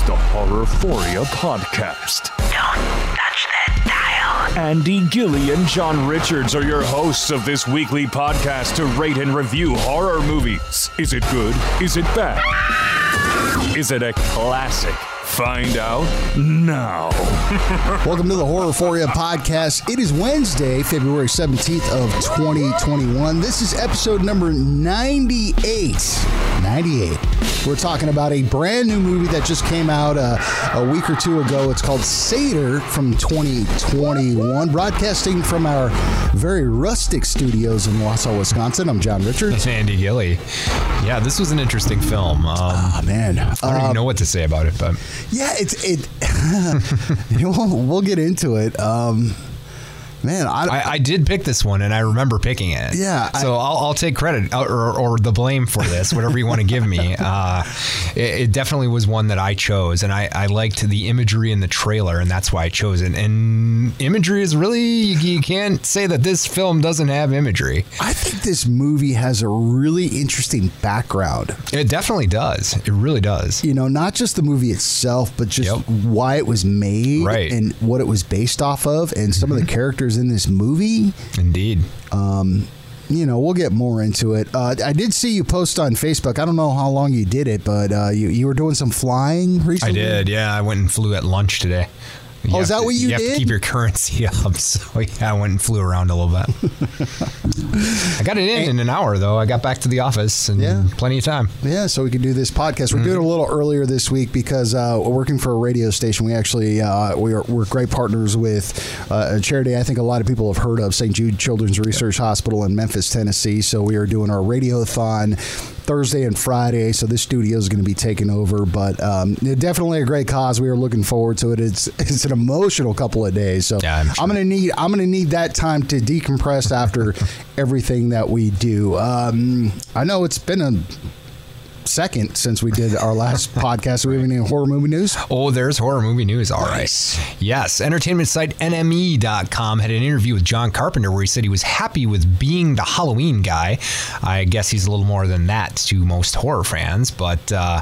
It's the Horrorphoria Podcast. Don't touch that dial. Andy Gilly and John Richards are your hosts of this weekly podcast to rate and review horror movies. Is it good? Is it bad? Is it a classic? Find out now. Welcome to the Horrorphoria podcast. It is Wednesday, February 17th of 2021. This is episode number 98. 98. We're talking about a brand new movie that just came out uh, a week or two ago. It's called Sator from 2021, broadcasting from our very rustic studios in Wausau, Wisconsin. I'm John Richards. It's Andy Gilly. Yeah, this was an interesting film. Um, Ah, man. I don't Uh, even know what to say about it, but Yeah, it's it. we'll, we'll get into it. Um, man, I, I, I did pick this one, and I remember picking it. Yeah, So I, will I'll take credit uh, or, or the blame for this, whatever you want to give me. Uh, it, it definitely was one that I chose, and I, I liked the imagery in the trailer, and that's why I chose it. And imagery is really you, can't say that this film doesn't have imagery. I think this movie has a really interesting background. It definitely does. It really does. You know, not just the movie itself, but just Yep. why it was made Right. and what it was based off of, and some of the characters in this movie. Indeed. You know, we'll get more into it. Uh, I did see you post on Facebook. I don't know how long you did it, but uh, you you were doing some flying recently. I did, yeah. I went and flew at lunch today. You Oh, is that to- what you You have did? to keep your currency up. So yeah, I went and flew around a little bit. I got it in in an hour though. I got back to the office and Yeah. plenty of time. Yeah, so we could do this podcast. We're doing it a little earlier this week because uh, we're working for a radio station. We actually uh, we are, we're great partners with uh, a charity I think a lot of people have heard of, St. Jude Children's Research Hospital in Memphis, Tennessee. So we are doing our radiothon Thursday and Friday. So this studio is going to be taken over, but um, definitely a great cause. We are looking forward to it. It's it's an emotional couple of days. So Yeah, I'm sure. I'm going to need I'm going to need that time to decompress after everything that we do. Um, I know it's been a second since we did our last podcast. Do we have any horror movie news? Oh, there's horror movie news. All right. Yes. Entertainment site NME.com had an interview with John Carpenter where he said he was happy with being the Halloween guy. I guess he's a little more than that to most horror fans, but uh,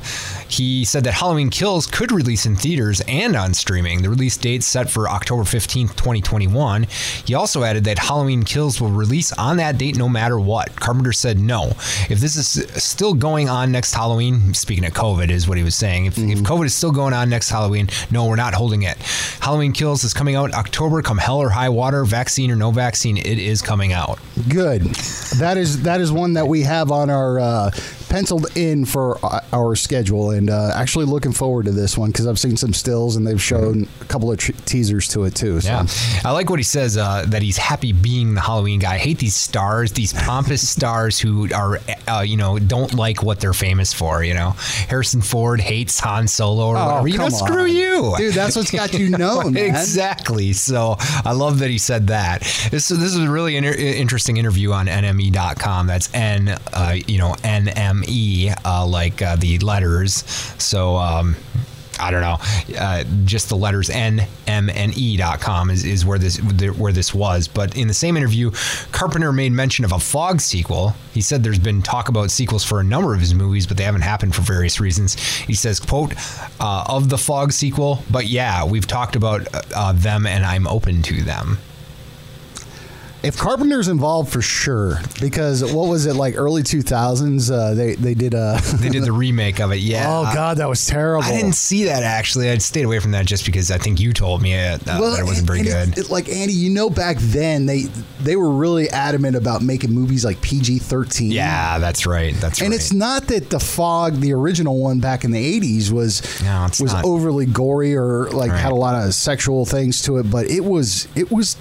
he said that Halloween Kills could release in theaters and on streaming. The release date set for October 15th, 2021. He also added that Halloween Kills will release on that date no matter what. Carpenter said no. If this is still going on next Halloween, speaking of COVID, is what he was saying. If, if COVID is still going on next Halloween, no, we're not holding it. Halloween Kills is coming out October, come hell or high water, vaccine or no vaccine, it is coming out. Good. That is that is one that we have on our uh, penciled in for uh, our schedule, and uh, actually looking forward to this one because I've seen some stills and they've shown a couple of tr- teasers to it too. So. Yeah, I like what he says uh, that he's happy being the Halloween guy. I hate these stars, these pompous stars who are, uh, you know, don't like what they're famous for. You know, Harrison Ford hates Han Solo or Oh, whatever. You know, screw you, Dude, that's what's got you known, exactly. So I love that he said that. This, this is a really inter- interesting interview on NME.com. That's N, uh, you know, NME, uh, like uh, the letters. So. Um, I don't know. Uh, just the letters N M N E E dot com is, is where this where this was. But in the same interview, Carpenter made mention of a Fog sequel. He said there's been talk about sequels for a number of his movies, but they haven't happened for various reasons. He says, "quote uh, of the Fog sequel, but yeah, we've talked about uh, them, and I'm open to them." If Carpenter's involved for sure, because what was it like early two thousands? Uh, they they did a. They did the remake of it. Yeah. oh God, that was terrible. I didn't see that actually. I stayed away from that just because I think you told me uh, that it wasn't very and good. It, it- like Andy, you know, back then they they were really adamant about making movies like PG thirteen. yeah, that's right. That's right. And right. it's not that the fog, the original one back in the '80s, was No, was not. overly gory or like Right. had a lot of sexual things to it, but it was it was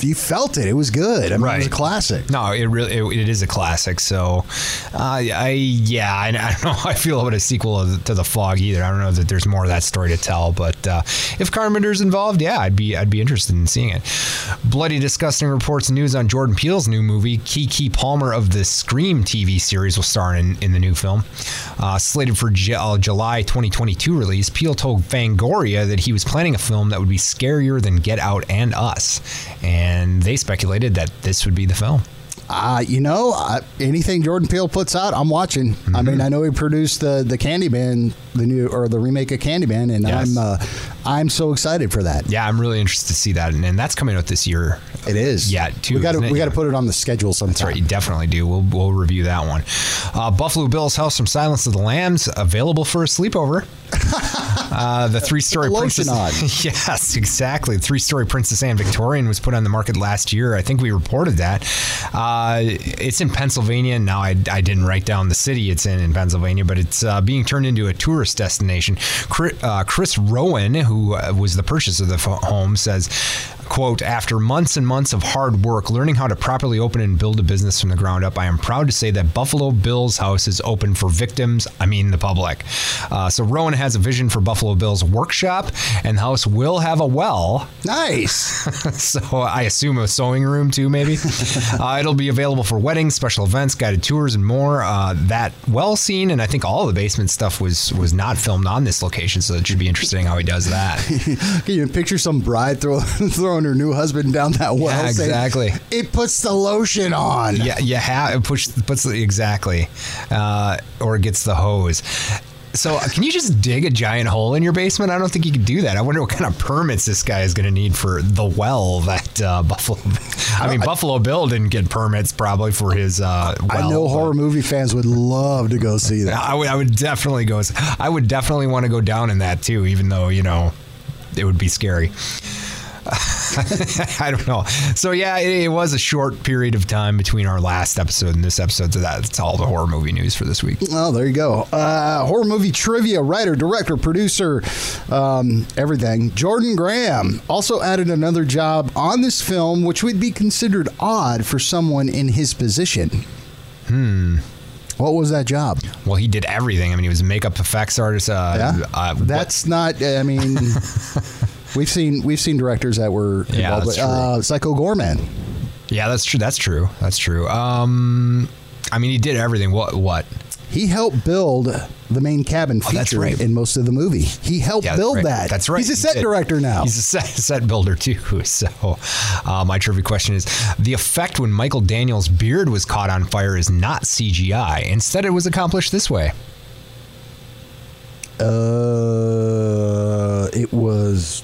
you felt it. It was good. I mean, it was a classic. No, it really it, it is a classic. So, uh, I yeah, I, I don't know how I feel about a sequel of, to the Fog either. I don't know that there's more of that story to tell. But uh, if Carpenter's involved, yeah, I'd be I'd be interested in seeing it. Bloody disgusting reports and news on Jordan Peele's new movie. Keke Palmer of the Scream TV series will star in in the new film, uh, slated for J- uh, July 2022 release. Peele told Fangoria that he was planning a film that would be scarier than Get Out and Us, and they speculated that this would be the film. Uh, you know, uh, anything Jordan Peele puts out, I'm watching. Mm-hmm. I mean, I know he produced the the Candyman, the new or the remake of Candyman, and yes. I'm uh, I'm so excited for that. Yeah, I'm really interested to see that, and, and that's coming out this year. It is. Yeah, too. We got to we got to put it on the schedule sometime. Right. You definitely do. We'll we'll review that one. Uh, Buffalo Bill's House from Silence of the Lambs available for a sleepover. uh, the three-story Princess. yes, exactly. The Three-story Princess Anne Victorian was put on the market last year. I think we reported that. Uh, it's in Pennsylvania. Now, I, I didn't write down the city it's in in Pennsylvania, but it's uh, being turned into a tourist destination. Chris, uh, Chris Rowan, who uh, was the purchaser of the home, says Quote, after months and months of hard work learning how to properly open and build a business from the ground up, I am proud to say that Buffalo Bill's house is open for victims, I mean the public. Uh, so Rowan has a vision for Buffalo Bill's workshop, and the house will have a well. Nice. so I assume a sewing room too, maybe. uh, it'll be available for weddings, special events, guided tours, and more. Uh, that well scene, and I think all the basement stuff was was not filmed on this location, so it should be interesting how he does that. Can you picture some bride throw, throwing throwing her new husband down that well. Yeah, exactly. Saying, it puts the lotion on. Yeah, you have it push puts the, exactly, uh, or gets the hose. So, uh, can you just dig a giant hole in your basement? I don't think you can do that. I wonder what kind of permits this guy is going to need for the well that uh, Buffalo. I mean, I, Buffalo Bill didn't get permits probably for his. Uh, well, I know horror movie fans would love to go see that. I would. I would definitely go. I would definitely want to go down in that too, even though you know it would be scary. I don't know. So yeah, it, it, was a short period of time between our last episode and this episode. So that's all the horror movie news for this week. Oh, there you go. Uh, horror movie trivia: writer, director, producer, um, everything. Jordan Graham also added another job on this film, which would be considered odd for someone in his position. Hmm. What was that job? Well, he did everything. I mean, he was a makeup effects artist. Uh, yeah. Uh, That's not. I mean, We've seen we've seen directors that were yeah, involved. True. Uh, Psycho Goreman. Yeah, that's true. That's true. That's true. Um, I mean, he did everything. What? What? He helped build the main cabin feature oh, right. in most of the movie. He helped yeah, build right. that. That's right. He's a set director now. He's a set, set builder too. So, uh, my trivia question is: the effect when Michael Daniels' beard was caught on fire is not CGI. Instead, it was accomplished this way. Uh, it was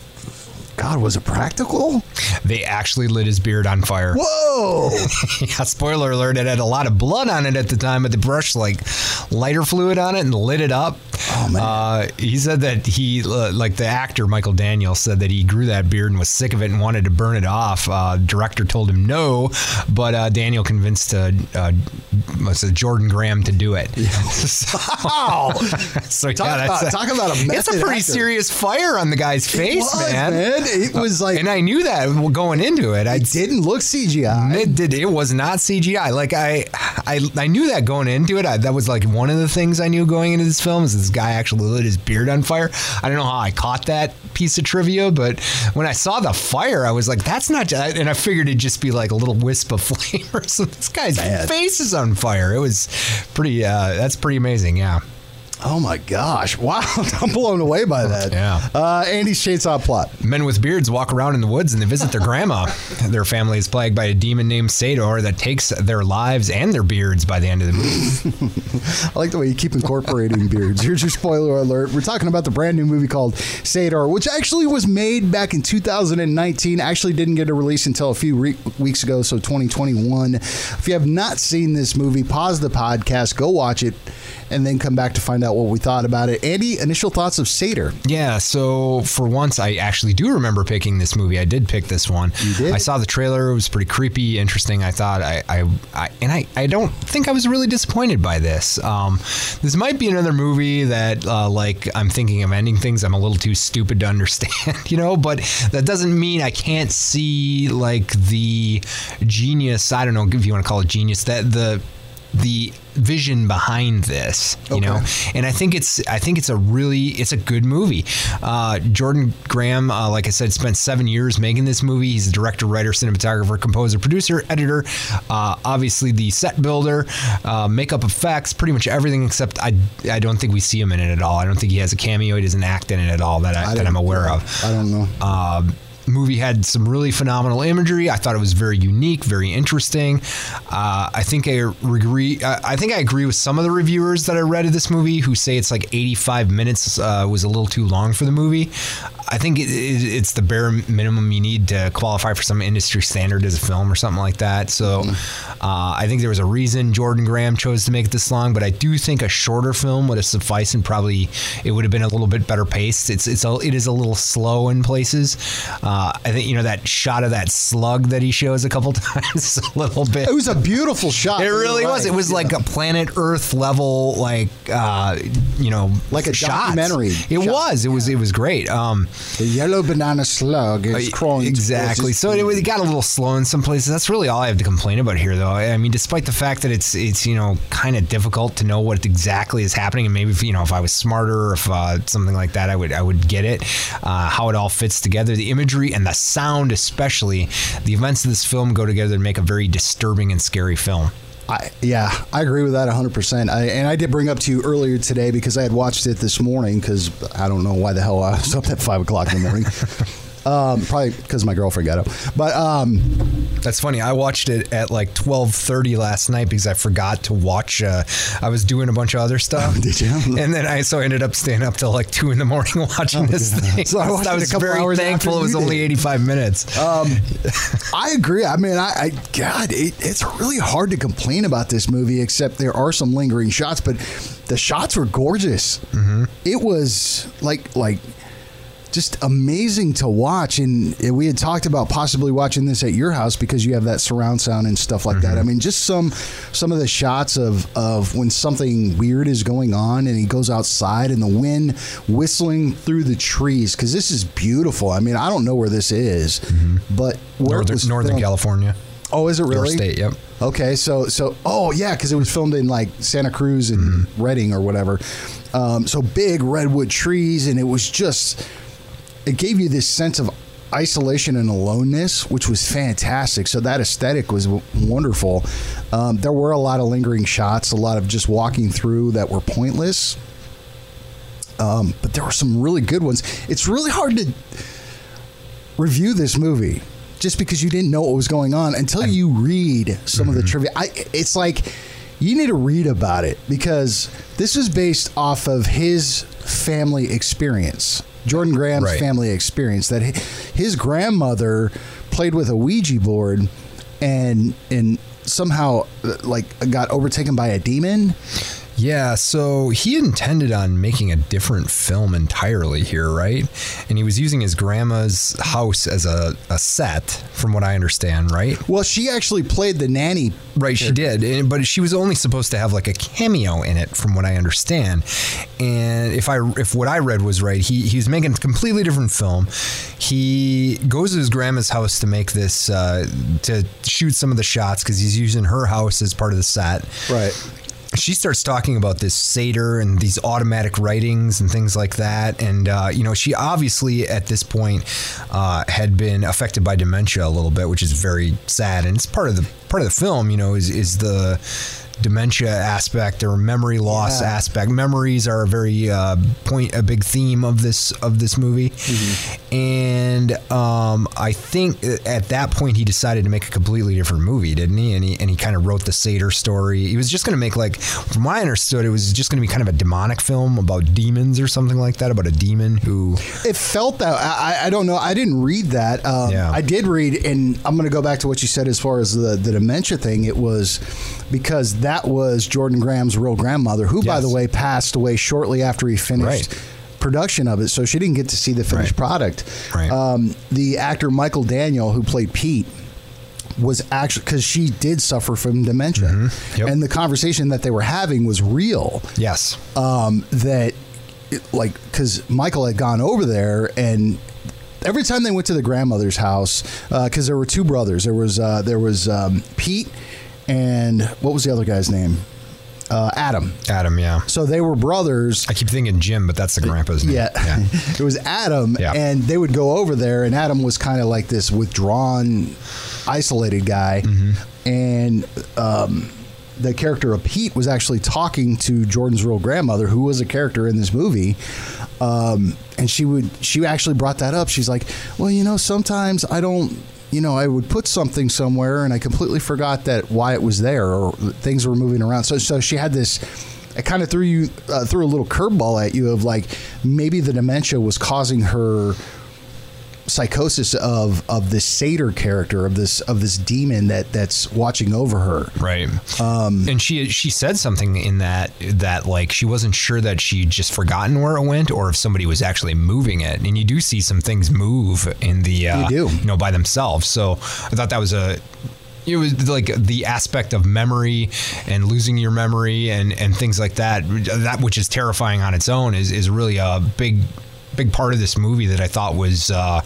God, was it practical? They actually lit his beard on fire. Whoa! yeah, spoiler alert, it had a lot of blood on it at the time, but they brushed like lighter fluid on it and lit it up. Oh, man. Uh, he said that he, uh, like the actor Michael Daniel, said that he grew that beard and was sick of it and wanted to burn it off. Uh, director told him no, but uh, Daniel convinced uh, uh, Jordan Graham to do it. Yeah. so, so talk, yeah, about, a, talk about a It's a pretty actor. serious fire on the guy's face, was, man. man it was like, and I knew that going into it. I didn't look CGI. It did. It was not CGI. Like I, I, I knew that going into it. I, that was like one of the things I knew going into this film is this guy actually lit his beard on fire. I don't know how I caught that piece of trivia, but when I saw the fire, I was like, "That's not." And I figured it'd just be like a little wisp of flame or something. This guy's Bad. face is on fire. It was pretty. Uh, that's pretty amazing. Yeah. Oh my gosh! Wow, I'm blown away by that. Yeah. Uh, Andy's chainsaw plot. Men with beards walk around in the woods and they visit their grandma. Their family is plagued by a demon named Sator that takes their lives and their beards by the end of the movie. I like the way you keep incorporating beards. Here's your spoiler alert. We're talking about the brand new movie called Sator, which actually was made back in 2019. Actually, didn't get a release until a few re- weeks ago, so 2021. If you have not seen this movie, pause the podcast, go watch it and then come back to find out what we thought about it. Andy, initial thoughts of Sator? Yeah, so for once, I actually do remember picking this movie. I did pick this one. You did? I saw the trailer. It was pretty creepy, interesting. I thought I, I, I and I, I don't think I was really disappointed by this. Um, this might be another movie that, uh, like, I'm thinking of ending things. I'm a little too stupid to understand, you know, but that doesn't mean I can't see, like, the genius. I don't know if you want to call it genius, that the, the vision behind this you okay. know and i think it's i think it's a really it's a good movie. Uh, jordan graham uh, like i said spent seven years making this movie. He's a director writer cinematographer composer producer editor uh, obviously the set builder uh, makeup effects pretty much everything except i i don't think we see him in it at all. I don't think he has a cameo. He doesn't act in it at all that, I, I that i'm aware of. I don't know. Um, movie had some really phenomenal imagery. I thought it was very unique, very interesting. Uh, I think I agree. I think I agree with some of the reviewers that I read of this movie who say it's like 85 minutes uh, was a little too long for the movie. I think it, it, it's the bare minimum you need to qualify for some industry standard as a film or something like that. So Mm-hmm. uh, I think there was a reason Jordan Graham chose to make it this long, but I do think a shorter film would have sufficed and probably it would have been a little bit better paced. It's it's a, it is a little slow in places. Uh, I think you know that shot of that slug that he shows a couple times a little bit. It was a beautiful shot. It really was. It was Yeah. like a planet Earth level, like uh, you know, Like a shots. documentary It shot. was. It was. It was great. Um, the yellow banana slug is crawling. exactly. So it, it got a little slow in some places. That's really all I have to complain about here, though. I mean, despite the fact that it's it's you know kind of difficult to know what exactly is happening, and maybe if, you know if I was smarter, or if uh, something like that, I would I would get it. Uh, how it all fits together, the imagery and the sound, especially the events of this film go together to make a very disturbing and scary film. I, yeah, I agree with that 100%. I, and I did bring up to you earlier today because I had watched it this morning because I don't know why the hell I was up at 5 o'clock in the morning. um, probably because my girlfriend got up. But um, That's funny. I watched it at like twelve thirty last night because I forgot to watch. Uh, I was doing a bunch of other stuff. Did you? And then I so I ended up staying up till like two in the morning watching this thing. So I watched it a was very hours thankful it was only eighty five minutes. I agree. I mean, I, I God, it, it's really hard to complain about this movie, except there are some lingering shots, but the shots were gorgeous. Mm-hmm. It was like like just amazing to watch, and we had talked about possibly watching this at your house because you have that surround sound and stuff like that. Mm-hmm. I mean, just some some of the shots of of when something weird is going on, and he goes outside, and the wind whistling through the trees because this is beautiful. I mean, I don't know where this is, mm-hmm. but where it Northern, Northern California, Oh, is it your really? state. Yep. Okay, so so oh yeah, because it was filmed in like Santa Cruz and mm-hmm. Redding or whatever. Um, so big redwood trees, and it was just it gave you this sense of isolation and aloneness, which was fantastic. So that aesthetic was w- wonderful. Um, there were a lot of lingering shots, a lot of just walking through that were pointless. Um, but there were some really good ones. It's really hard to review this movie just because you didn't know what was going on until you read some of the trivia. I, it's like you need to read about it because this is based off of his family experience, Jordan Graham's Right. family experience. That his grandmother played with a Ouija board and and somehow uh, like got overtaken by a demon. Yeah, so he intended on making a different film entirely here, right? And he was using his grandma's house as a, a set, from what I understand, right? Well, she actually played the nanny. Right, she did, and- but she was only supposed to have like a cameo in it, from what I understand. And if I if what I read was right, he he's making a completely different film. He goes to his grandma's house to make this uh, to shoot some of the shots because he's using her house as part of the set Right. She starts talking about this Sator and these automatic writings and things like that. And uh, you know she obviously at this point uh, had been affected by dementia a little bit which is very sad. And it's part of the part of the film you know is, is the dementia aspect or memory loss Yeah. aspect memories are a very uh, point a big theme of this of this movie and um, I think at that point he decided to make a completely different movie didn't he and he, and he kind of wrote the Sator story he was just going to make like from what I understood it was just going to be kind of a demonic film about demons or something like that about a demon who It felt that I, I- I don't know. I didn't read that. Um, Yeah. I did read, and I'm going to go back to what you said as far as the, the dementia thing. It was because that was Jordan Graham's real grandmother, who, by the way, passed away shortly after he finished. Right. Production of it, so she didn't get to see the finished Right. product. Right. Um, the actor Michael Daniel, who played Pete, was actually because she did suffer from dementia, Mm-hmm. Yep. and the conversation that they were having was real yes um, that it, like because Michael had gone over there and every time they went to the grandmother's house because there were two brothers there was uh, there was um, Pete and what was the other guy's name uh, Adam Adam yeah so they were brothers I keep thinking Jim but that's the grandpa's name yeah, it was Adam, Yeah. and they would go over there, and Adam was kind of like this withdrawn, isolated guy, Mm-hmm. and um, the character of Pete was actually talking to Jordan's real grandmother, who was a character in this movie. Um, and she would she actually brought that up. She's like, well, you know, sometimes I don't. You know, I would put something somewhere and I completely forgot that why it was there or things were moving around. So, so she had this it kind of threw you uh, threw a little curveball at you of like maybe the dementia was causing her psychosis of of this Sator character of this of this demon that that's watching over her. Right. Um, and she she said something in that that like she wasn't sure that she'd just forgotten where it went or if somebody was actually moving it. And you do see some things move in the uh, you do. you know by themselves. So i thought that was a it was like the aspect of memory and losing your memory and, and things like that that which is terrifying on its own is, is really a big big part of this movie that I thought was uh,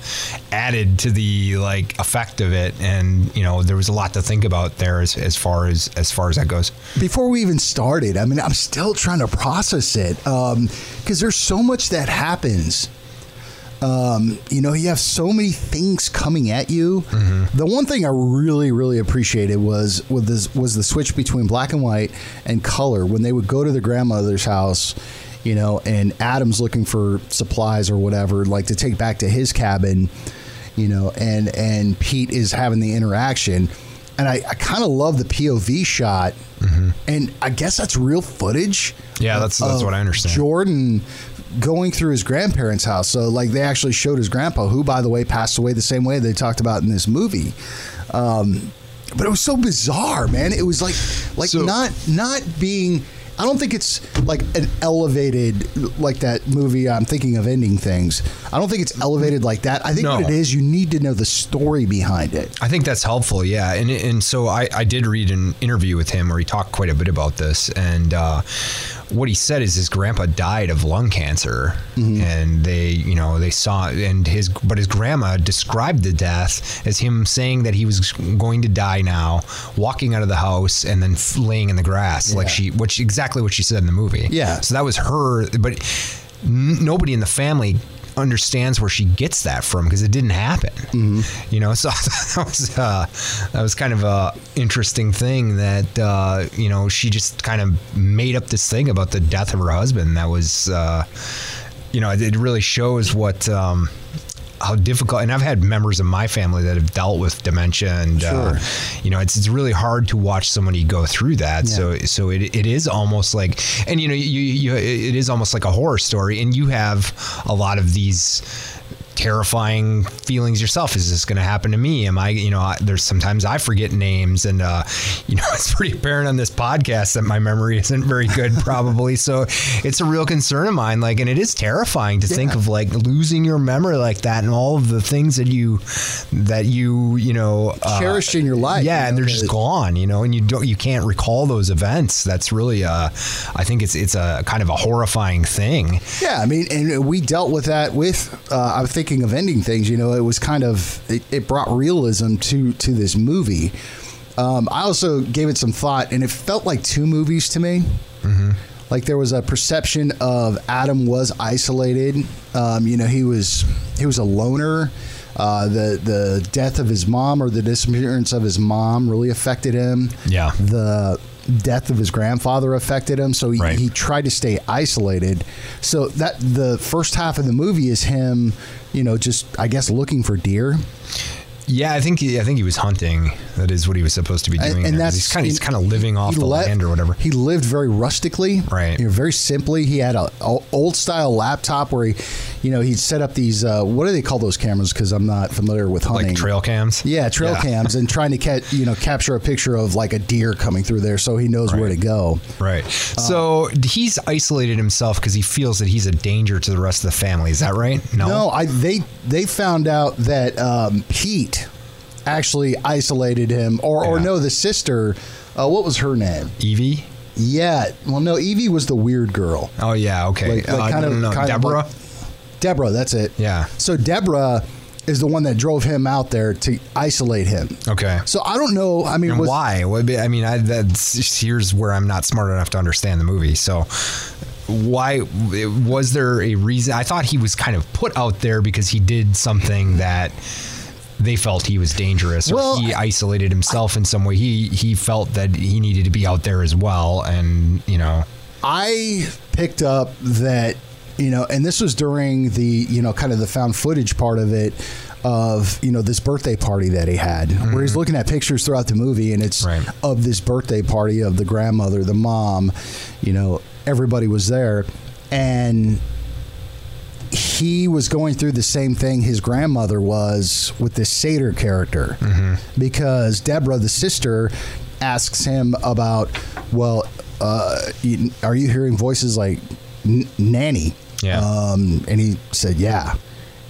added to the like effect of it, and you know there was a lot to think about there as, as far as as far as that goes. Before we even started, I mean, I'm still trying to process it because um, there's so much that happens. Um, you know, you have so many things coming at you. Mm-hmm. The one thing I really, really appreciated was with this was the switch between black and white and color when they would go to the grandmother's house you know, and Adam's looking for supplies or whatever, like to take back to his cabin, you know, and and Pete is having the interaction, and I, I kind of love the POV shot, mm-hmm. and I guess that's real footage. Yeah, that's that's what I understand. Jordan going through his grandparents' house, so like they actually showed his grandpa, who by the way passed away the same way they talked about in this movie. Um, but it was so bizarre, man. It was like like so, not not being I don't think it's like an elevated like that movie. I'm thinking of ending things. I don't think it's elevated like that. I think no. what it is, you need to know the story behind it. I think that's helpful. Yeah, and and so I I did read an interview with him where he talked quite a bit about this, and uh, what he said is his grandpa died of lung cancer, mm-hmm. and they, you know, they saw and his, but his grandma described the death as him saying that he was going to die now, walking out of the house and then laying in the grass, yeah. like she, which exactly what she said in the movie. Yeah. So that was her, but nobody in the family understands where she gets that from because it didn't happen. Mm-hmm. You know, so that was uh, that was kind of a interesting thing that uh, you know she just kind of made up this thing about the death of her husband. That was, uh, you know, it really shows what. Um, how difficult and I've had members of my family that have dealt with dementia and uh, sure. uh, you know it's, it's really hard to watch somebody go through that yeah. so so it, it is almost like and you know you, you it is almost like a horror story and you have a lot of these terrifying feelings yourself. Is this going to happen to me? Am I, you know, I, there's sometimes I forget names, and uh, you know, it's pretty apparent on this podcast that my memory isn't very good, probably. so it's a real concern of mine. Like, and it is terrifying to yeah. think of like losing your memory like that, and all of the things that you that you you know uh, cherished in your life. Yeah, and they're just gone. You know, and you don't you can't recall those events. That's really, uh, I think it's it's a kind of a horrifying thing. Yeah, I mean, and we dealt with that with uh, I think thinking of ending things, you know, it was kind of it, it brought realism to to this movie. Um, I also gave it some thought, and it felt like two movies to me. Mm-hmm. Like there was a perception of Adam was isolated. Um, you know, he was he was a loner. Uh, the the death of his mom or the disappearance of his mom really affected him. Yeah. The death of his grandfather affected him, so he, right. he tried to stay isolated. So that the first half of the movie is him, you know, just I guess looking for deer. Yeah, I think he, I think he was hunting. That is what he was supposed to be doing. And, and that's he's kind of he's kind of living off the let, land or whatever. He lived very rustically, right? You know, very simply. He had a, a, old style laptop where he, you know, he'd set up these. Uh, what do they call those cameras? Because I'm not familiar with hunting. Like trail cams. Yeah, trail yeah. cams, and trying to catch, you know, capture a picture of like a deer coming through there, so he knows right. where to go. Right. Uh, so he's isolated himself because he feels that he's a danger to the rest of the family. Is that right? No. No. I they they found out that um, Pete actually isolated him, or, yeah. or no, the sister. Uh, what was her name? Evie. Yeah. Well, no, Evie was the weird girl. Oh yeah. Okay. Like, like uh, kind no, of, kind Deborah. Of like, Deborah. That's it. Yeah. So Deborah is the one that drove him out there to isolate him. Okay. So I don't know. I mean, was, why? I mean, I, that's here's where I'm not smart enough to understand the movie. So why was there a reason? I thought he was kind of put out there because he did something that they felt he was dangerous or Well, he isolated himself in some way. He he felt that he needed to be out there as well, and you know, I picked up that, you know, and this was during the, you know, kind of the found footage part of it of, you know, this birthday party that he had, where he's looking at pictures throughout the movie and it's Right. of this birthday party of the grandmother, the mom, you know, everybody was there. And he was going through the same thing his grandmother was with this Sator character because Deborah, the sister, asks him about, well, uh, are you hearing voices like N- Nanny? Yeah. Um, and he said, yeah.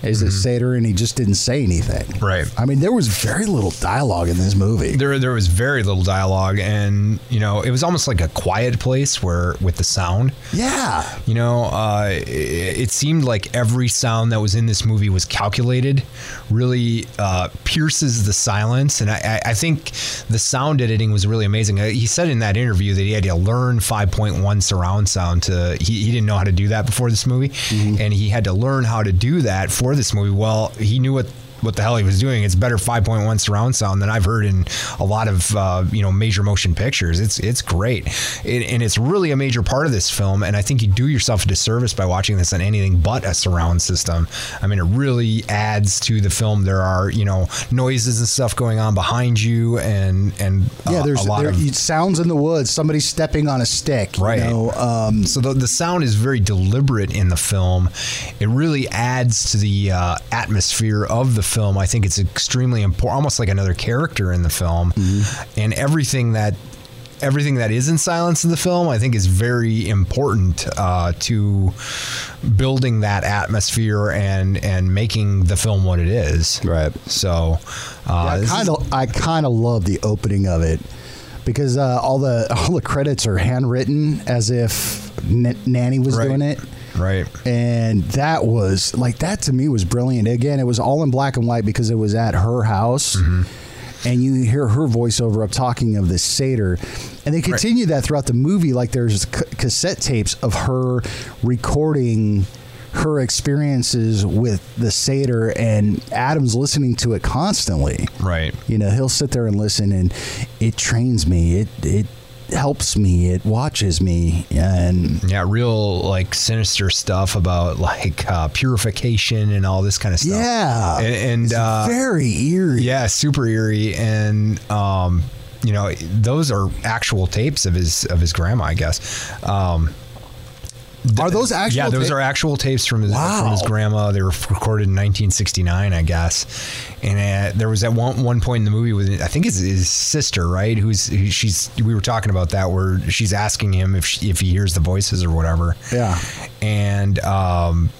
Is it Sator? And he just didn't say anything. Right. I mean, there was very little dialogue in this movie. there there was very little dialogue, and you know, it was almost like a quiet place where with the sound. yeah. You know, uh, it, it seemed like every sound that was in this movie was calculated, really uh, pierces the silence. And I, I I think the sound editing was really amazing. Uh, He said in that interview that he had to learn 5.1 surround sound to, he, he didn't know how to do that before this movie. And he had to learn how to do that for this movie. Well, he knew what what the hell he was doing. It's better 5.1 surround sound than I've heard in a lot of uh, you know major motion pictures. It's it's great, it, and it's really a major part of this film. And I think you do yourself a disservice by watching this on anything but a surround system. I mean, it really adds to the film. There are you know noises and stuff going on behind you, and and uh, Yeah, there's a lot there, of sounds in the woods. Somebody stepping on a stick. Right. You know, um, so the, the sound is very deliberate in the film. It really adds to the uh, atmosphere of the film. I think it's extremely important, almost like another character in the film. And everything that everything that is in silence in the film, I think, is very important uh, to building that atmosphere and and making the film what it is. Right. So, uh, I kind of I kind of love the opening of it because uh, all the all the credits are handwritten as if N- Nanny was Right. doing it. Right. And that was like that to me was brilliant. Again, it was all in black and white because it was at her house. Mm-hmm. And you hear her voiceover up talking of this Sator. And they continue that throughout the movie. Like there's c- cassette tapes of her recording her experiences with the Sator, and Adam's listening to it constantly. Right. You know, he'll sit there and listen, and it trains me. It, it helps me. It watches me. And Yeah, real like sinister stuff about like uh, purification and all this kind of stuff. Yeah. and, and It's uh, very eerie. yeah, super eerie, and um, you know those are actual tapes of his of his grandma, I guess. Um, Are those actual? yeah, those ta- are actual tapes from his Wow. from his grandma. They were recorded in 1969, I guess. And uh, there was at one one point in the movie with I think it's his sister, right? Who's who, she's we were talking about that where she's asking him if she, if he hears the voices or whatever. Yeah. And um,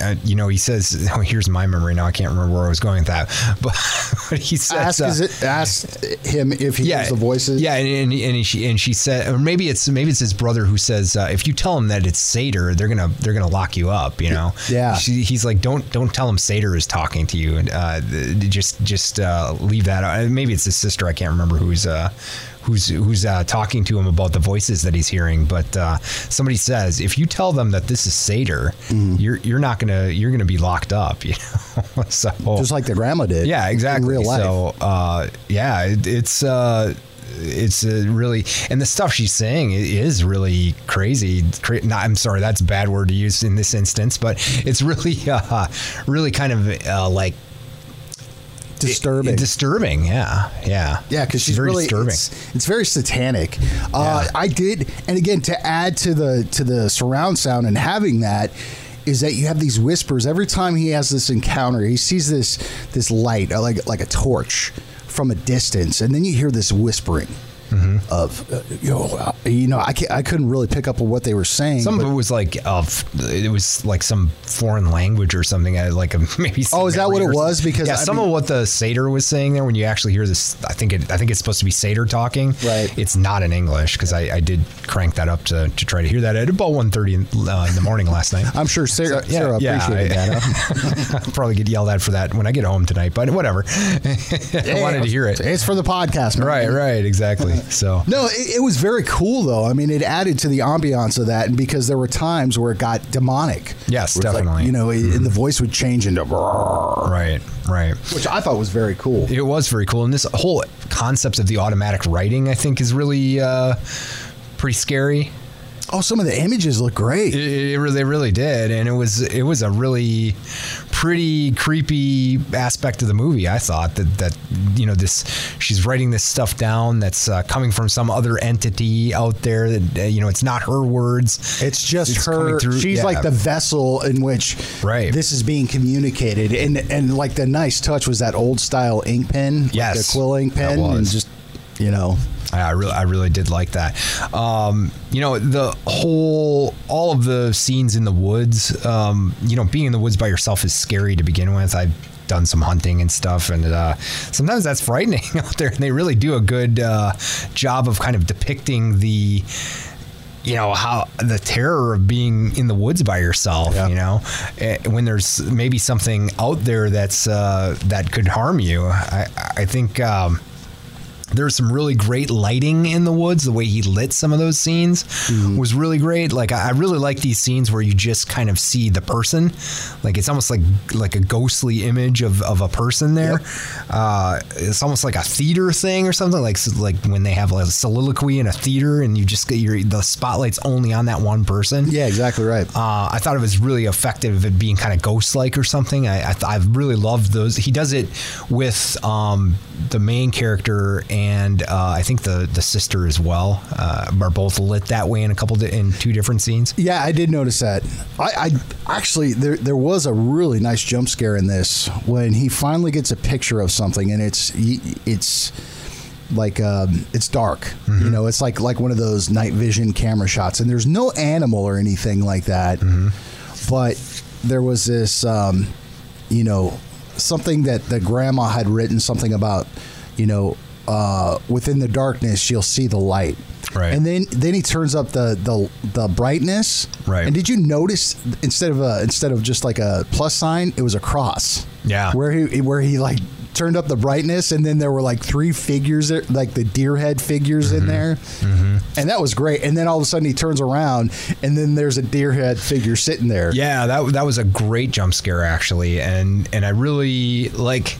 uh, you know, he says, oh, "Here's my memory now. I can't remember where I was going with that." But, but he says, Ask, uh, it, ask him if he hears the voices. yeah, and, and, and she and she said, or maybe it's maybe it's his brother who says, uh, if you tell him that it's Sator, they're gonna they're gonna lock you up. You know. Yeah. She, he's like, don't don't tell him Sator is talking to you, and uh, just just uh, leave that. out. Maybe it's his sister. I can't remember who's. Who's who's uh, talking to him about the voices that he's hearing? But uh, somebody says if you tell them that this is Sator, Mm-hmm. you're you're not gonna you're gonna be locked up. You know, so Just like the grandma did. yeah, exactly. In real life. So, uh, yeah, it, it's uh, it's uh, really, and the stuff she's saying is really crazy. Cra- not, I'm sorry, that's a bad word to use in this instance, but it's really, uh, really kind of uh, like disturbing. disturbing. Yeah, yeah, yeah, because she's very really disturbing. It's, it's very satanic. Uh, Yeah. I did, and again to add to the to the surround sound and having that is that you have these whispers every time he has this encounter. He sees this this light uh, like like a torch from a distance, and then you hear this whispering. Mm-hmm. Of uh, you know, uh, you know, I, I couldn't really pick up on what they were saying. Some of it was like of it was like some foreign language or something. uh, Like a maybe. Oh, is that what it was? Because, yeah, I some mean- of what the Sator was saying there, when you actually hear this, I think it, I think it's supposed to be Sator talking. Right. It's not in English because I, I did crank that up to, to try to hear that at about 1.30 in, uh, in the morning last night. I'm sure Sarah, So, yeah, Sarah yeah, appreciated I- that. huh? I'll probably get yelled at for that when I get home tonight, but whatever. I wanted to hear it. It's for the podcast, man. Right, right, exactly. So No, it, it was very cool though. I mean, it added to the ambiance of that, and because there were times where it got demonic. Yes, it's like, definitely. you know, Mm-hmm. and the voice would change into, right, right. which I thought was very cool. It was very cool, and this whole concept of the automatic writing, I think, is really uh, pretty scary. Oh, some of the images look great. It, it really, really did, and it was it was a really pretty creepy aspect of the movie. I thought that that you know this she's writing this stuff down that's uh, coming from some other entity out there. That uh, you know it's not her words. It's just It's her. through- she's yeah. like the vessel in which Right. this is being communicated, and and like the nice touch was that old style ink pen, like Yes, the quill ink pen, and just you know, I I really, I really did like that. Um, you know, the whole, all of the scenes in the woods. Um, you know, being in the woods by yourself is scary to begin with. I've done some hunting and stuff, and uh, sometimes that's frightening out there. And they really do a good uh, job of kind of depicting the. You know how the terror of being in the woods by yourself. Yeah. You know, Eh, when there's maybe something out there that's uh, that could harm you. I, I think um, there's some really great lighting in the woods. The way he lit some of those scenes was really great. Like I I really like these scenes where you just kind of see the person, like it's almost like like a ghostly image of, of a person there. Uh, it's almost like a theater thing or something. Like like when they have like a soliloquy in a theater and you just get your the spotlight's only on that one person. yeah, exactly right. Uh, I thought it was really effective at being kind of ghost-like or something. I I, th- I really loved those. He does it with um, the main character and uh, I think the the sister as well. Uh, are both lit that way in a couple di- in two different scenes. Yeah, I did notice that. I, I actually there there was a really nice jump scare in this when he finally gets a picture of something and it's it's like um, it's dark. You know, it's like like one of those night vision camera shots, and there's no animal or anything like that. But there was this, um, you know, something that the grandma had written something about, you know, uh, within the darkness you'll see the light. Right. And then then he turns up the the the brightness. Right. And did you notice instead of a instead of just like a plus sign, it was a cross. Yeah. Where he where he like turned up the brightness and then there were like three figures there, like the deer head figures Mm-hmm. in there. And that was great. And then all of a sudden he turns around and then there's a deer head figure sitting there. Yeah, that that was a great jump scare actually, and and I really like.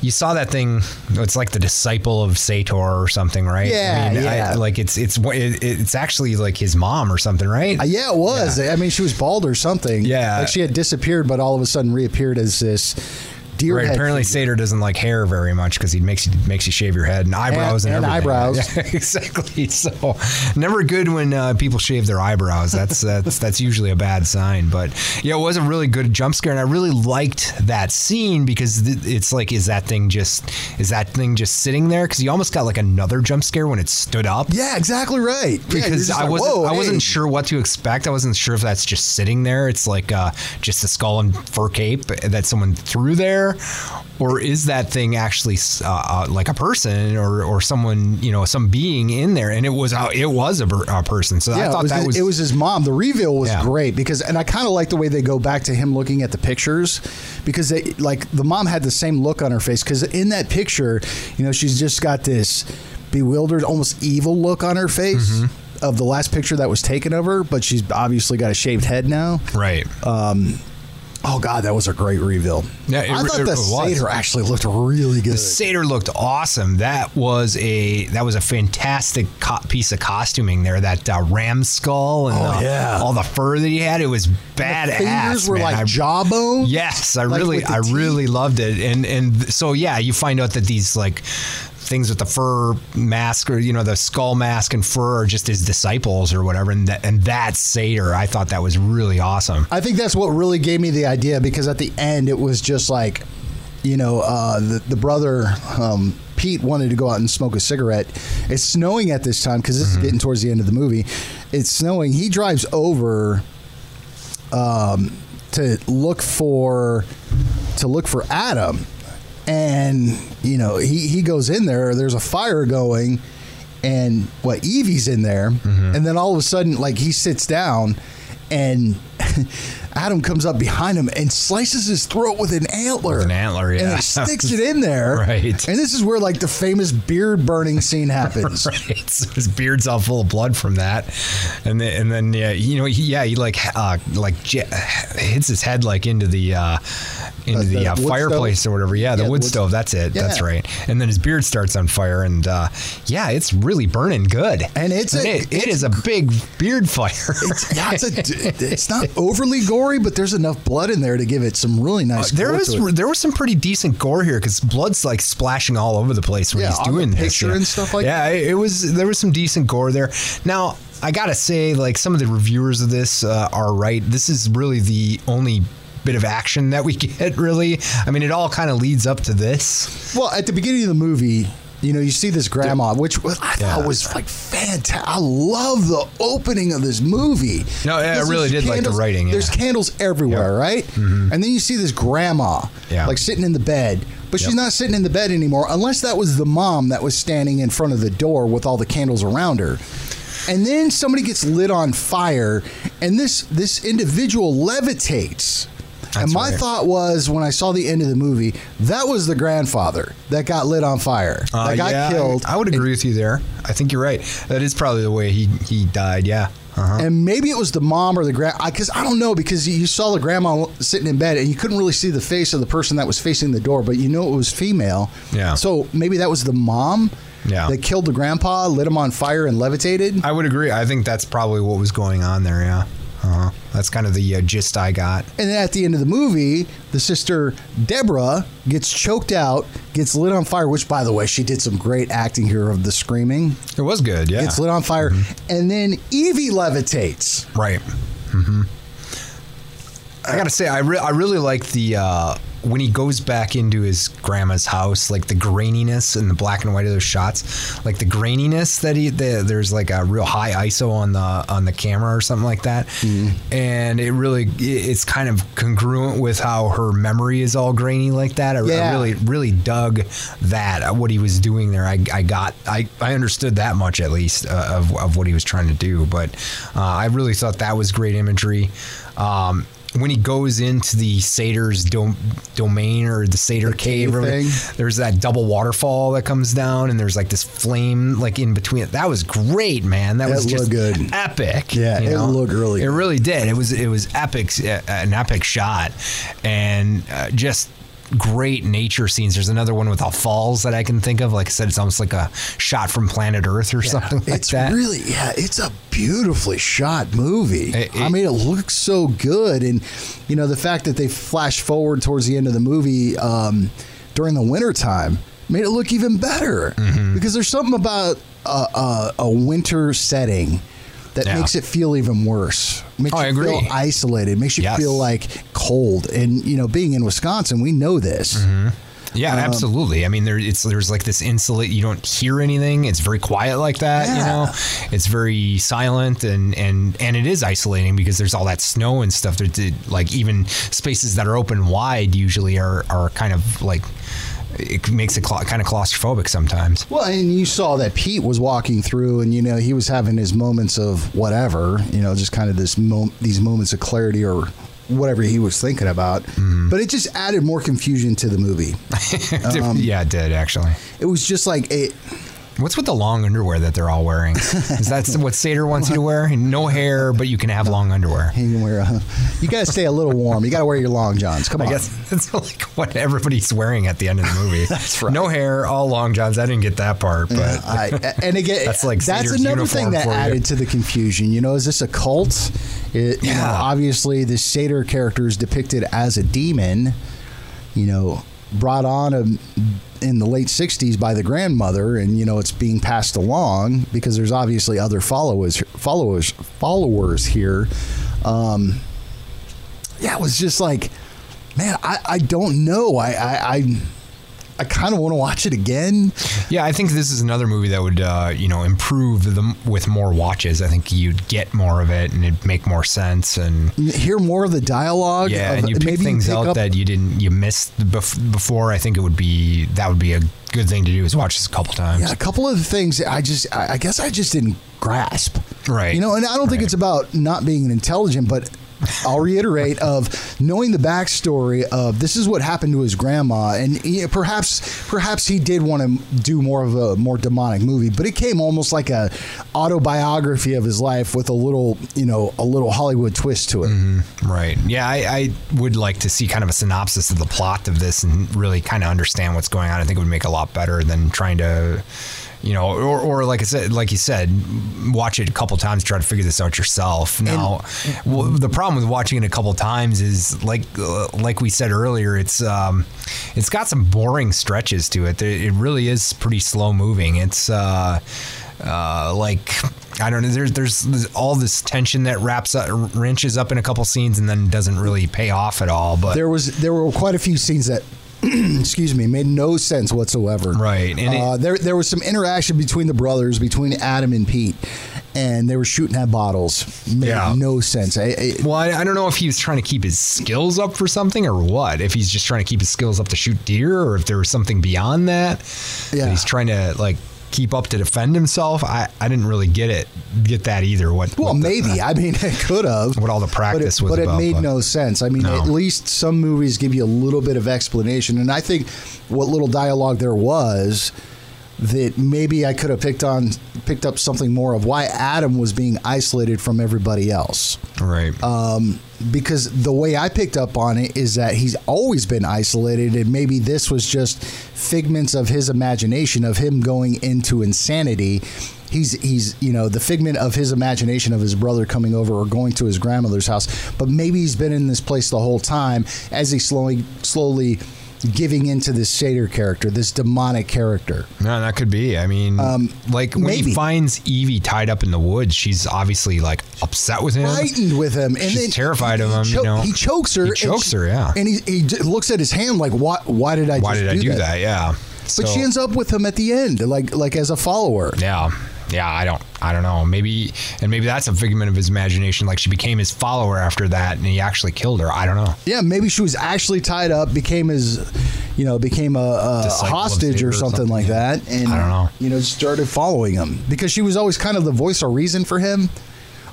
You saw that thing. It's like the disciple of Sator or something, right? Yeah, I mean, yeah. I, like it's it's it, it's actually like his mom or something, right? Uh, yeah, it was. I mean, she was bald or something. Yeah. Like she had disappeared, but all of a sudden reappeared as this deer Right. Apparently. Sator doesn't like hair very much because he makes you makes you shave your head and eyebrows and, And- and eyebrows. Yeah, exactly. So, never good when uh, people shave their eyebrows. That's that's that's usually a bad sign. But yeah, it was a really good jump scare, and I really liked that scene because th- it's like, is that thing just is that thing just sitting there? Because you almost got like another jump scare when it stood up. Yeah, exactly right. Because just I like, wasn't, "Whoa, I wasn't hey." sure what to expect. I wasn't sure if that's just sitting there. It's like uh, just a skull and fur cape that someone threw there, or is that thing actually uh, uh, like a person or, or someone you know some being in there? And it was uh, it was a, a person. So I thought it was, that his, was it was his mom. The reveal was Yeah. great because, and I kind of like the way they go back to him looking at the pictures because they like the mom had the same look on her face because in that picture, you know, she's just got this bewildered, almost evil look on her face. Mm-hmm. Of the last picture that was taken of her, but she's obviously got a shaved head now. right. Oh God, that was a great reveal. Yeah, it I thought it the was. Sator actually looked really good. The Sator looked awesome. That was a that was a fantastic co- piece of costuming there. That uh, ram skull and Oh, the- yeah. all the fur that he had. It was badass. Fingers were man. like I- jawbone. Yes, I Like really, I teeth. really loved it, and and so yeah, you find out that these like things with the fur mask or you know the skull mask and fur are just his disciples or whatever, and that and that Sator, I thought that was really awesome. I think that's what really gave me the idea because at the end it was just like, you know, uh, the the brother um, Pete wanted to go out and smoke a cigarette. It's snowing at this time because this is getting towards the end of the movie. It's snowing. He drives over um, to look for to look for Adam, and you know he he goes in there. There's a fire going. And what Evie's in there, mm-hmm. and then all of a sudden, like he sits down, and Adam comes up behind him and slices his throat with an antler. With an antler, And yeah. he sticks it in there. Right. And this is where like the famous beard burning scene happens. Right. So his beard's all full of blood from that, and then and then yeah, you know, he, yeah, he like uh, like j- hits his head like into the uh, into Uh, the, the uh, fireplace stove? or whatever. Yeah, the Yeah, wood wood- stove. That's it. That's right. And then his beard starts on fire, and uh, yeah, it's really burning good. And it's a- it, it is a big beard fire. It's, yeah, it's, a, it's not overly gory, but there's enough blood in there to give it some really nice. Uh, there was there was some pretty decent gore here because blood's like splashing all over the place when Yeah, he's doing this. picture yeah. and stuff like yeah, it, it was there was some decent gore there. Now I gotta say, like some of the reviewers of this uh, are right. This is really the only bit of action that we get. Really, I mean, it all kind of leads up to this. Well, at the beginning of the movie, you know, you see this grandma, which was- I Yeah. thought was like fantastic. I love the opening of this movie. No, yeah, I really did like the writing, yeah. There's candles everywhere, right? Mm-hmm. And then you see this grandma, Yeah. like sitting in the bed, but she's not sitting in the bed anymore, unless that was the mom that was standing in front of the door with all the candles around her. And then somebody gets lit on fire, and this this individual levitates. And my right. thought was when I saw the end of the movie, that was the grandfather that got lit on fire, Uh, that got yeah, I- killed. I, would agree with you there. I think you're right. That is probably the way he he died. Yeah. Uh-huh. And maybe it was the mom or the grand, because I don't know, because you saw the grandma sitting in bed and you couldn't really see the face of the person that was facing the door, but you know it was female. Yeah. So maybe that was the mom Yeah. that killed the grandpa, lit him on fire, and levitated. I would agree. I think that's probably what was going on there. Yeah. Uh-huh. That's kind of the uh, gist I got. And then at the end of the movie, the sister Deborah gets choked out, gets lit on fire, which, by the way, she did some great acting here of the screaming. It was good. Yeah. Gets lit on fire. And then Evie levitates. Right. hmm I gotta say, I, re- I really like the uh, when he goes back into his grandma's house, like the graininess and the black and white of those shots, like the graininess that he the, there's like a real high ISO on the on the camera or something like that, and it really it's kind of congruent with how her memory is all grainy like that. I, I really really dug that uh, what he was doing there. I, I got I, I understood that much at least uh, of, of what he was trying to do. But uh, I really thought that was great imagery. Um, when he goes into the Sator's dom- domain or the Sator cave, cave or there's that double waterfall that comes down, and there's like this flame like in between it. That was great, man. That, That was just good. epic. Yeah, you it know? looked really It good. really did. It was it was epic, uh, an epic shot, and uh, just great nature scenes. There's another one with all falls that I can think of. Like I said, it's almost like a shot from Planet Earth or something like it's that. really yeah it's a beautifully shot movie It- i mean it looks so good and you know the fact that they flash forward towards the end of the movie um, during the winter time made it look even better Mm-hmm. because there's something about a, a, a winter setting that Yeah. makes it feel even worse makes Oh, you I agree. feel isolated makes you Yes. feel like cold and you know being in wisconsin we know this Mm-hmm. Yeah, Um, absolutely. I mean, there it's there's like this insulate. You don't hear anything. It's very quiet like that. You know, it's very silent and and and it is isolating because there's all that snow and stuff. That, like even spaces that are open wide usually are are kind of like it makes it cla kind of claustrophobic sometimes. Well, and you saw that Pete was walking through, and you know he was having his moments of whatever, you know, just kind of this mo- these moments of clarity or whatever he was thinking about. Mm-hmm. But it just added more confusion to the movie. Um, yeah, it did actually. It was just like it. What's with the long underwear that they're all wearing? Is that what Sator wants you to wear? No hair, but you can have long underwear. You can wear a, you got to stay a little warm. You got to wear your long johns. Come on. I guess that's like what everybody's wearing at the end of the movie. That's right. No hair, all long johns. I didn't get that part, but I, and again, That's like that's Sator's another thing that you. added to the confusion. You know, is this a cult? It, you know, Yeah. obviously, the Sator character is depicted as a demon. You know, brought on a, in the late '60s by the grandmother, and you know, it's being passed along because there's obviously other followers, followers, followers here. Um, yeah, it was just like, man, I, I don't know. I, I, I I kind of want to watch it again. yeah, I think this is another movie that would, uh, you know, improve the, with more watches. I think you'd get more of it and it'd make more sense. And Hear more of the dialogue. yeah, of- and you pick things pick out that you didn't, you missed bef- before. I think it would be, that would be a good thing to do is watch this a couple times. Yeah, a couple of the things I just, I I guess I just didn't grasp. Right. You know, and I don't think it's about not being intelligent, but I'll reiterate of knowing the backstory of this is what happened to his grandma, and he, perhaps perhaps he did want to do more of a more demonic movie, but it came almost like a autobiography of his life with a little you know a little Hollywood twist to it. Mm-hmm. Right. Yeah, I, I would like to see kind of a synopsis of the plot of this and really kind of understand what's going on. I think it would make a lot better than trying to you know, or, or like I said, like you said, watch it a couple times, try to figure this out yourself. Now, well, the problem with watching it a couple times is like, uh, like we said earlier, it's um, it's got some boring stretches to it. It really is pretty slow moving. It's uh, uh, like I don't know. There's, there's, there's all this tension that wraps up, wrenches up in a couple scenes, and then doesn't really pay off at all. But there was there were quite a few scenes that excuse me, made no sense whatsoever. Right. And uh, it, there, there was some interaction between the brothers, between Adam and Pete, and they were shooting at bottles. Made yeah. no sense. I, I, well, I, I, don't know if he was trying to keep his skills up for something or what. If he's just trying to keep his skills up to shoot deer, or if there was something beyond that. Yeah. That he's trying to like keep up to defend himself. I, I didn't really get it, get that either. What? Well, what maybe. The, I mean, it could have. What all the practice but it, was, but about, it made but no sense. I mean, no. at least some movies give you a little bit of explanation, and I think what little dialogue there was that maybe I could have picked on picked up something more of why Adam was being isolated from everybody else. Right. Um, because the way I picked up on it is that he's always been isolated, and maybe this was just figments of his imagination of him going into insanity. He's he's you know the figment of his imagination of his brother coming over or going to his grandmother's house, but maybe he's been in this place the whole time as he slowly slowly giving into this Sator character, this demonic character. No, that could be. I mean, um, like when maybe. he finds Evie tied up in the woods, she's obviously like upset with him, frightened with him, and she's then terrified of him. Cho- you know, he chokes her. He chokes she, her, yeah. And he, he looks at his hand like, "Why? Why did I? Why did I do, that? that? Yeah. But so, she ends up with him at the end, like like as a follower. Yeah yeah, I don't, I don't know. Maybe, and maybe that's a figment of his imagination. Like she became his follower after that, and he actually killed her. I don't know. Yeah, maybe she was actually tied up, became his, you know, became a, a hostage or something, or something, like yeah. that, and I don't know. You know, started following him because she was always kind of the voice or reason for him.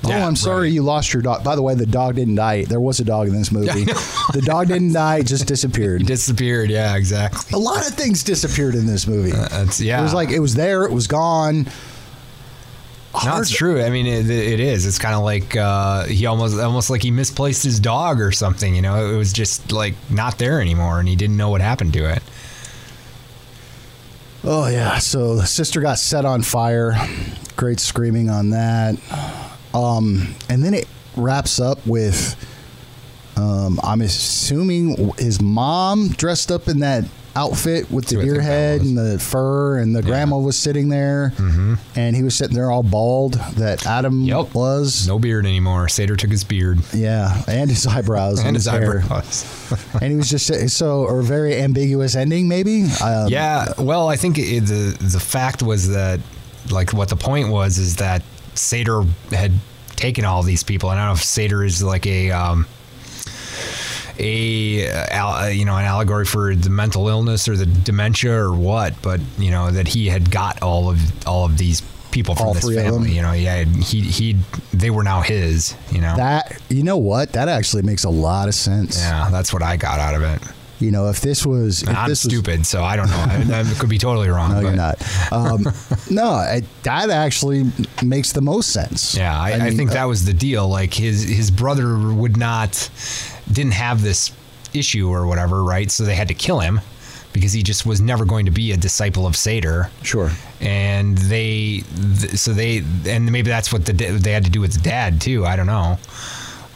Oh, yeah, I'm sorry right. you lost your dog. By the way, the dog didn't die. There was a dog in this movie. the dog didn't die; just disappeared. Disappeared. Yeah, exactly. A lot of things disappeared in this movie. Uh, yeah, it was like it was there, it was gone no, it's true. I mean, it, it is. It's kind of like uh, he almost almost like he misplaced his dog or something. You know, it was just like not there anymore, and he didn't know what happened to it. Oh yeah. So the sister got set on fire. Great screaming on that. Um, and then it wraps up with. Um, I'm assuming his mom dressed up in that outfit with the deer head and the fur, and the yeah. grandma was sitting there, mm-hmm. and he was sitting there all bald. That Adam yep. was no beard anymore. Sator took his beard. Yeah, and his eyebrows and, and, his, his eyebrows. and he was just so or a very ambiguous ending, maybe. Um, yeah. Well, I think it, the the fact was that like what the point was is that Sator had taken all these people, and I don't know if Sator is like a um, a uh, you know an allegory for the mental illness or the dementia or what, but you know that he had got all of all of these people from all this family. You know, yeah, he he they were now his. You know that you know what that actually makes a lot of sense. Yeah, that's what I got out of it. You know, if this was, if I'm this stupid, was, so I don't know. I, I could be totally wrong. No, but. you're not. Um, no, that actually makes the most sense. Yeah, I, I, mean, I think uh, that was the deal. Like his his brother would not didn't have this issue or whatever, right? So they had to kill him because he just was never going to be a disciple of Sator. Sure. And they, so they, and maybe that's what the they had to do with the dad too. I don't know.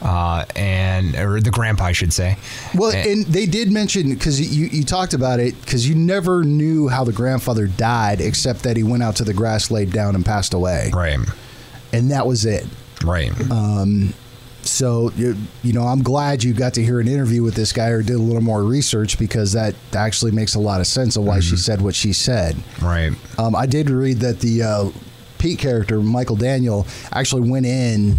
Uh, and or the grandpa, I should say. Well, and, and they did mention because you you talked about it because you never knew how the grandfather died except that he went out to the grass, laid down, and passed away. Right. And that was it. Right. Um, so you, you know i'm glad you got to hear an interview with this guy or did a little more research because that actually makes a lot of sense of why mm-hmm. she said what she said right um, i did read that the uh, pete character michael daniel actually went in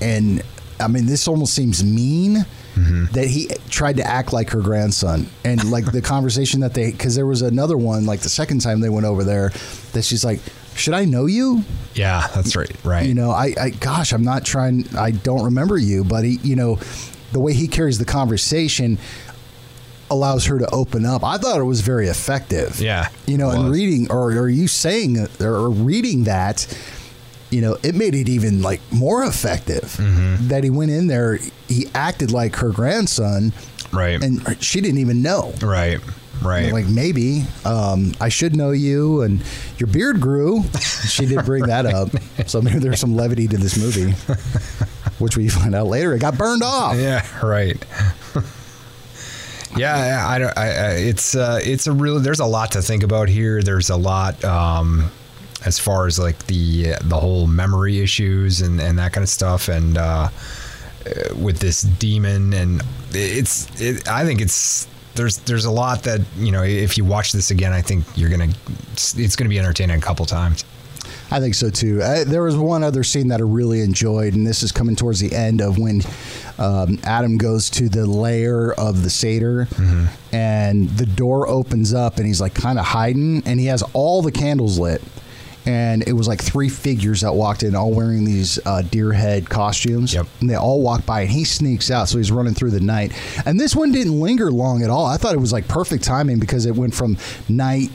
and i mean this almost seems mean mm-hmm. that he tried to act like her grandson and like the conversation that they because there was another one like the second time they went over there that she's like should I know you? Yeah, that's right. Right. You know, I, I gosh, I'm not trying. I don't remember you, but he, you know, the way he carries the conversation allows her to open up. I thought it was very effective. Yeah, You know, and reading or are you saying or reading that, you know, it made it even like more effective Mm-hmm. that he went in there. He acted like her grandson, right. and she didn't even know. right. Right. Like maybe um, I should know you, and your beard grew. She did bring that up, so maybe there's some levity to this movie, which we find out later. It got burned off. Yeah, right. yeah, I don't. I, I, it's uh, it's a real. There's a lot to think about here. There's a lot um, as far as like the the whole memory issues and and that kind of stuff, and uh, uh, with this demon, and it's. It, I think it's. There's there's a lot that you know. If you watch this again, I think you're gonna. It's gonna be entertaining a couple times. I think so too. Uh, there was one other scene that I really enjoyed, and this is coming towards the end of when um, Adam goes to the lair of the Sator, and the door opens up, and he's like kind of hiding, and he has all the candles lit. And it was like three figures that walked in, all wearing these uh, deer head costumes. Yep. And they all walk by, and he sneaks out. So he's running through the night. And this one didn't linger long at all. I thought it was like perfect timing because it went from night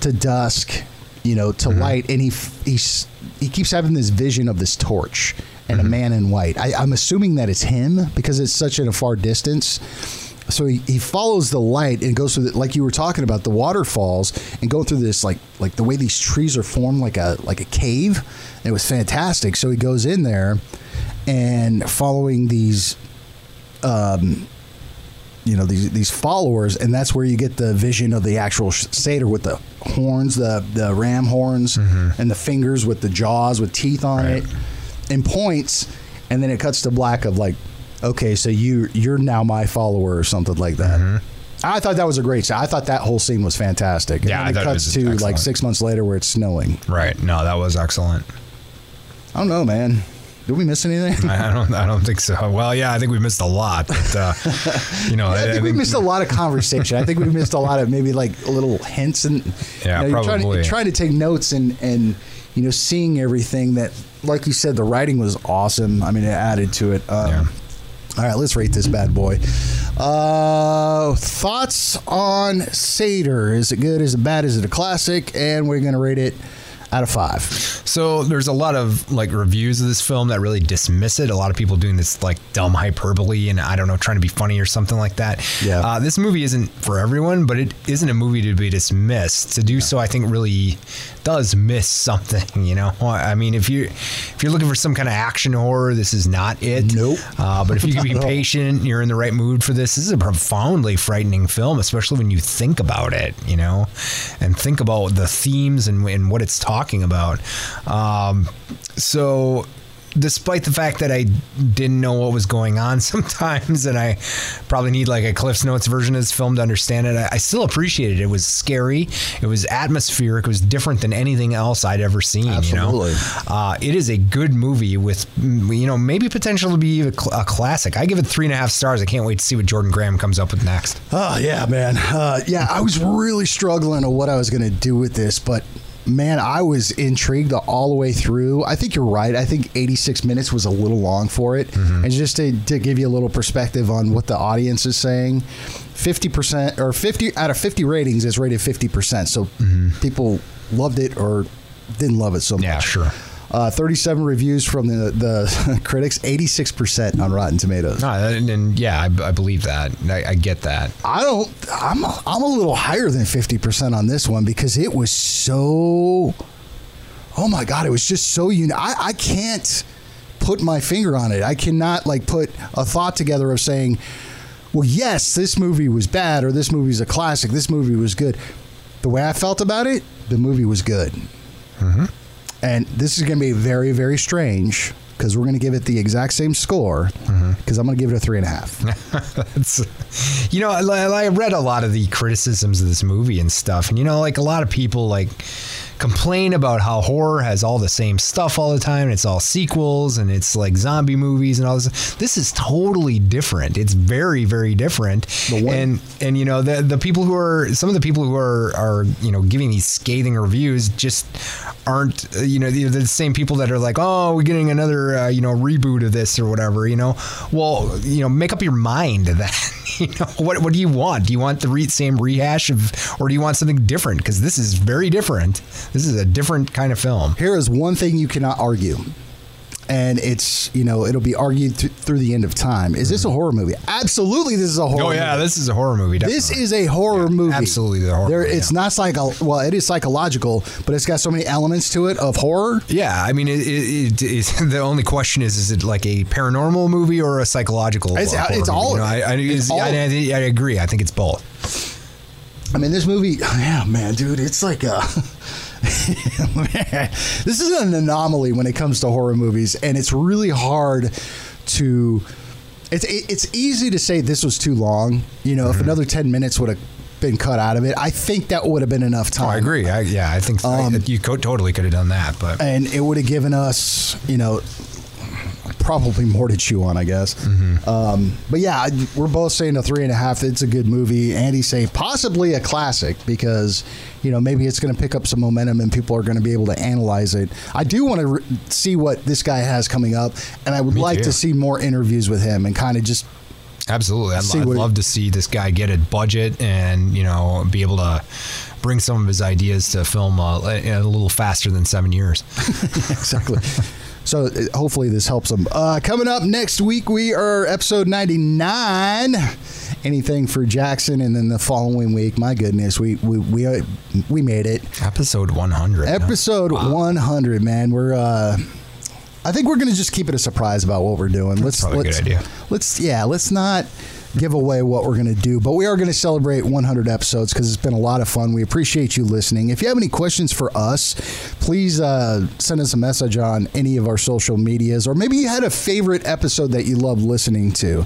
to dusk, you know, to light, and he he's he keeps having this vision of this torch and a man in white. I, I'm assuming that it's him because it's such in a far distance. So he, he follows the light and goes through the, like you were talking about the waterfalls and going through this like like the way these trees are formed like a like a cave. It was fantastic. So he goes in there and following these um you know these these followers, and that's where you get the vision of the actual Sator with the horns, the the ram horns, and the fingers with the jaws with teeth on Right. it, and points, and then it cuts to black of like, okay, so you you're now my follower or something like that. I thought that was a great scene. I thought that whole scene was fantastic. And Yeah, then I it it cuts was to like six months later where it's snowing. Right. No, that was excellent. I don't know, man. Did we miss anything? I don't. I don't think so. Well, yeah, I think we missed a lot. But uh, you know, I think we missed a lot of conversation. I think we missed a lot of maybe like little hints and Yeah, you know, you're trying, to, probably. trying to take notes and and you know seeing everything that like you said the writing was awesome. I mean it added to it. Um, Yeah. All right, let's rate this bad boy. Uh, thoughts on Sator? Is it good? Is it bad? Is it a classic? And we're gonna rate it out of five. So there's a lot of like reviews of this film that really dismiss it. A lot of people doing this like dumb hyperbole and I don't know, trying to be funny or something like that. Yeah. Uh, this movie isn't for everyone, but it isn't a movie to be dismissed. To do so, I think really does miss something. You know, I mean, if you if you're looking for some kind of action horror, this is not it. Nope. Uh, but if you can be patient, you're in the right mood for this. This is a profoundly frightening film, especially when you think about it, you know, and think about the themes and, and what it's talking about. Um, so, despite the fact that I didn't know what was going on sometimes, and I probably need like a Cliff's Notes version of this film to understand it, I, I still appreciated it. It was scary, it was atmospheric, it was different than anything else I'd ever seen. Absolutely. You know, uh, it is a good movie with mm, you know maybe potential to be a, cl- a classic. I give it three and a half stars. I can't wait to see what Jordan Graham comes up with next. Oh yeah, man. Uh, yeah, I was really struggling on what I was going to do with this, but man, I was intrigued all the way through. I think you're right. I think 86 minutes was a little long for it, mm-hmm. and just to, to give you a little perspective on what the audience is saying, 50% or 50 out of 50 ratings is rated 50%. So mm-hmm. people loved it or didn't love it so much. Yeah, sure. Uh, 37 reviews from the the critics, 86% on Rotten Tomatoes. No, and, and yeah, I, I believe that. I, I get that. I don't. I'm a, I'm a little higher than fifty percent on this one because it was so. Oh my god! It was just so unique. I, I can't put my finger on it. I cannot like put a thought together of saying, "Well, yes, this movie was bad," or "This movie's a classic." This movie was good. The way I felt about it, the movie was good. And this is going to be very, very strange because we're going to give it the exact same score mm-hmm. because I'm going to give it a three and a half. You know, I, I read a lot of the criticisms of this movie and stuff, and you know, like a lot of people like complain about how horror has all the same stuff all the time. And it's all sequels and it's like zombie movies and all this. This is totally different. It's very, very different. And and you know the the people who are some of the people who are are you know giving these scathing reviews just aren't uh, you know they're the same people that are like oh we're getting another uh, you know reboot of this or whatever you know well you know make up your mind that you know what what do you want do you want the re- same rehash of or do you want something different because this is very different this is a different kind of film Here is one thing you cannot argue. And it's, you know, it'll be argued th- through the end of time. Is this a horror movie? Absolutely, this is a horror oh yeah movie. this is a horror movie This is a horror movie. absolutely the horror There, movie, it's yeah. not psycho. Well, it is psychological, but it's got so many elements to it of horror. yeah, I mean, it, it, it, the only question is: is it like a paranormal movie or a psychological? It's- it's movie? all- You know, I, I, it's it's- all- I, I, I agree. I think it's both. I mean, this movie, yeah, man, dude, it's like a. this is an anomaly when it comes to horror movies, and it's really hard to. It's it's easy to say this was too long. You know, Mm-hmm. if another ten minutes would have been cut out of it, I think that would have been enough time. Oh, I agree. I, yeah, I think I- Um, you co- totally could have done that, but and it would have given us, you know, probably more to chew on, I guess. Mm-hmm. Um, but yeah, we're both saying a three and a half. It's a good movie. Andy saying possibly a classic because you know maybe it's going to pick up some momentum and people are going to be able to analyze it. I do want to re- see what this guy has coming up, and I would Me like too. to see more interviews with him and kind of just absolutely, I'd, I'd love to see this guy get a budget and you know be able to bring some of his ideas to film uh, a little faster than seven years. exactly. So uh, hopefully this helps them. Uh, coming up next week, we are episode 99. Anything for Jackson, and then the following week, my goodness, we we we, uh, we made it. Episode one hundred. Episode 100, man. We're uh I think we're going to just keep it a surprise about what we're doing. Let's probably a good let's idea. let's yeah, let's not give away what we're going to do, but we are going to celebrate 100 episodes because it's been a lot of fun. We appreciate you listening. If you have any questions for us, please uh, send us a message on any of our social medias, or maybe you had a favorite episode that you love listening to.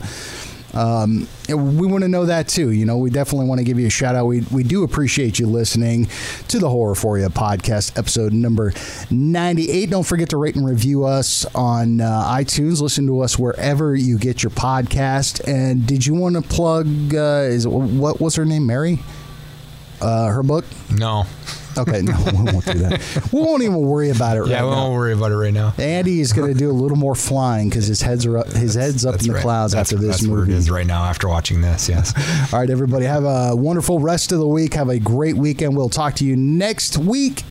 Um, we want to know that too. You know, we definitely want to give you a shout out. We, we do appreciate you listening to the Horror For You podcast, episode number 98. Don't forget to rate and review us on uh, iTunes. Listen to us wherever you get your podcast. And did you want to plug, uh, is it, what, was her name? Mary? Uh, her book? No. Okay, no, we won't do that. We won't even worry about it right now. Yeah, we now. won't worry about it right now. Andy is going to do a little more flying because his heads are up, his head's up in the right. clouds That's, after this that's movie. where it is right now after watching this. Yes. All right, everybody, have a wonderful rest of the week. Have a great weekend. We'll talk to you next week.